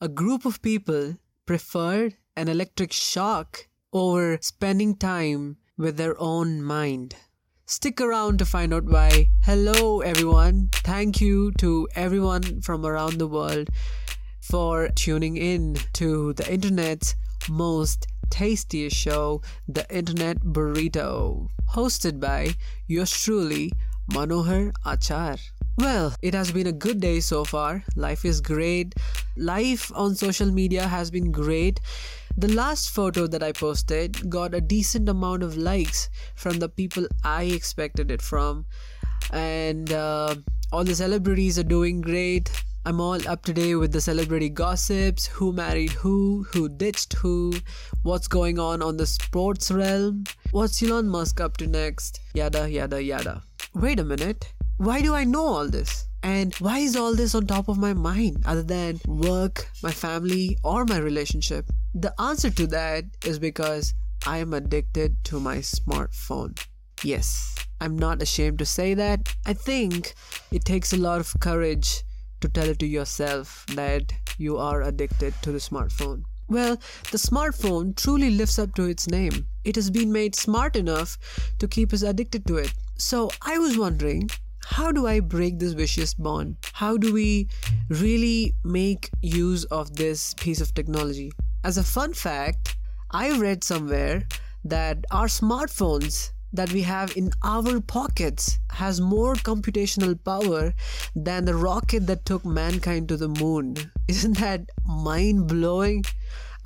a group of people preferred an electric shock over spending time with their own mind. Stick around to find out why. Hello, everyone. Thank you to everyone from around the world for tuning in to the internet's most tastiest show, The Internet Burrito, hosted by yours truly, Manohar Achar. Well, it has been a good day so far. Life is great. Life on social media has been great. The last photo that I posted got a decent amount of likes from the people I expected it from. And uh, all the celebrities are doing great. I'm all up to date with the celebrity gossips who married who, who ditched who, what's going on on the sports realm, what's Elon Musk up to next, yada yada yada. Wait a minute, why do I know all this? And why is all this on top of my mind other than work, my family, or my relationship? The answer to that is because I am addicted to my smartphone. Yes, I'm not ashamed to say that. I think it takes a lot of courage to tell it to yourself that you are addicted to the smartphone. Well, the smartphone truly lives up to its name. It has been made smart enough to keep us addicted to it. So I was wondering, how do I break this vicious bond? How do we really make use of this piece of technology? As a fun fact, I read somewhere that our smartphones that we have in our pockets has more computational power than the rocket that took mankind to the moon. Isn't that mind blowing?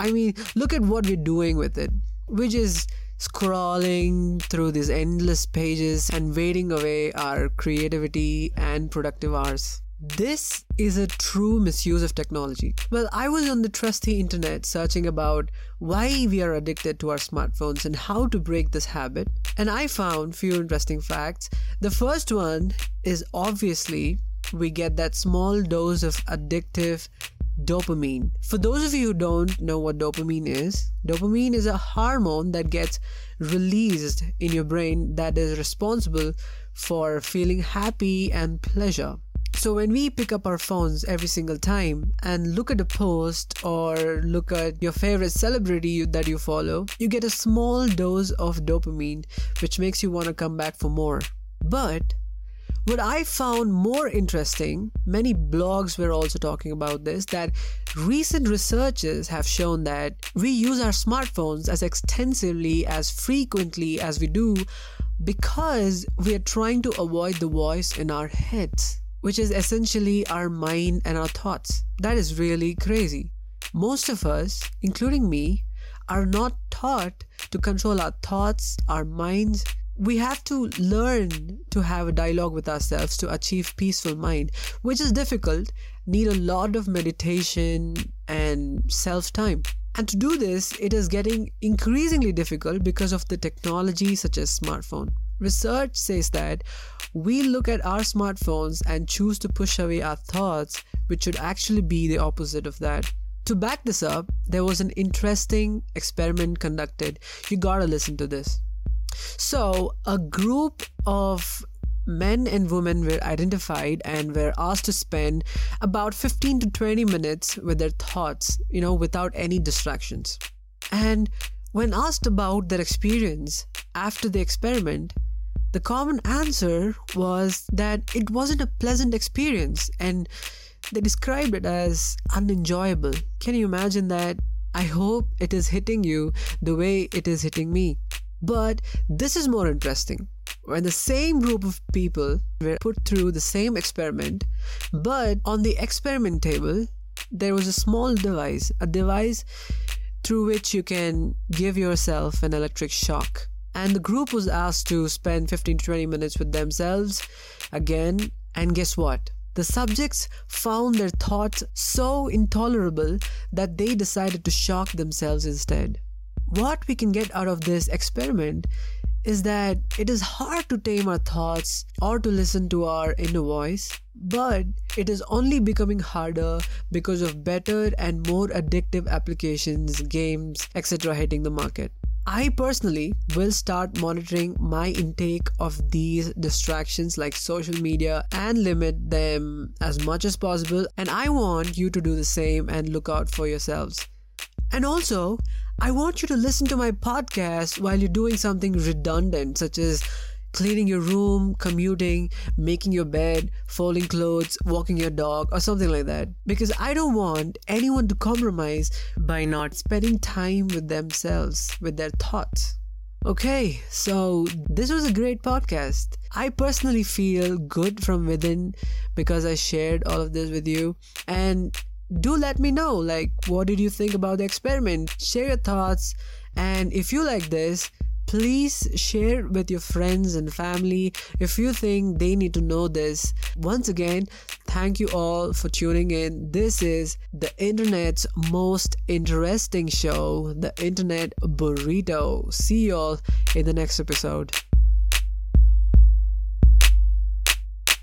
I mean, look at what we're doing with it. We're just scrolling through these endless pages and waiting away our creativity and productive hours. This is a true misuse of technology. Well, I was on the trusty internet searching about why we are addicted to our smartphones and how to break this habit, and I found few interesting facts. The first one is obviously we get that small dose of addictive dopamine. For those of you who don't know what dopamine is, dopamine is a hormone that gets released in your brain that is responsible for feeling happy and pleasure. So when we pick up our phones every single time and look at a post or look at your favorite celebrity that you follow, you get a small dose of dopamine which makes you want to come back for more. But what I found more interesting, many blogs were also talking about this, that recent researchers have shown that we use our smartphones as extensively, as frequently as we do because we are trying to avoid the voice in our heads which is essentially our mind and our thoughts. That is really crazy. Most of us, including me, are not taught to control our thoughts, our minds. We have to learn to have a dialogue with ourselves to achieve peaceful mind, which is difficult, need a lot of meditation and self time. And to do this, it is getting increasingly difficult because of the technology such as smartphone. Research says that we look at our smartphones and choose to push away our thoughts, which should actually be the opposite of that. To back this up, there was an interesting experiment conducted. You gotta listen to this. So, a group of men and women were identified and were asked to spend about 15 to 20 minutes with their thoughts, you know, without any distractions. And when asked about their experience after the experiment, the common answer was that it wasn't a pleasant experience and they described it as unenjoyable. Can you imagine that? I hope it is hitting you the way it is hitting me. But this is more interesting. When the same group of people were put through the same experiment, but on the experiment table, there was a small device, a device through which you can give yourself an electric shock and the group was asked to spend 15 to 20 minutes with themselves again. And guess what? The subjects found their thoughts so intolerable that they decided to shock themselves instead. What we can get out of this experiment is that it is hard to tame our thoughts or to listen to our inner voice, but it is only becoming harder because of better and more addictive applications, games, etc. hitting the market. I personally will start monitoring my intake of these distractions like social media and limit them as much as possible. And I want you to do the same and look out for yourselves. And also, I want you to listen to my podcast while you're doing something redundant, such as cleaning your room, commuting, making your bed, folding clothes, walking your dog, or something like that. Because I don't want anyone to compromise by not spending time with themselves, with their thoughts. Okay, so this was a great podcast. I personally feel good from within because I shared all of this with you. And do let me know, like, what did you think about the experiment? Share your thoughts. And if you like this, please share with your friends and family if you think they need to know this. Once again, thank you all for tuning in. This is the internet's most interesting show, the Internet Burrito. See you all in the next episode.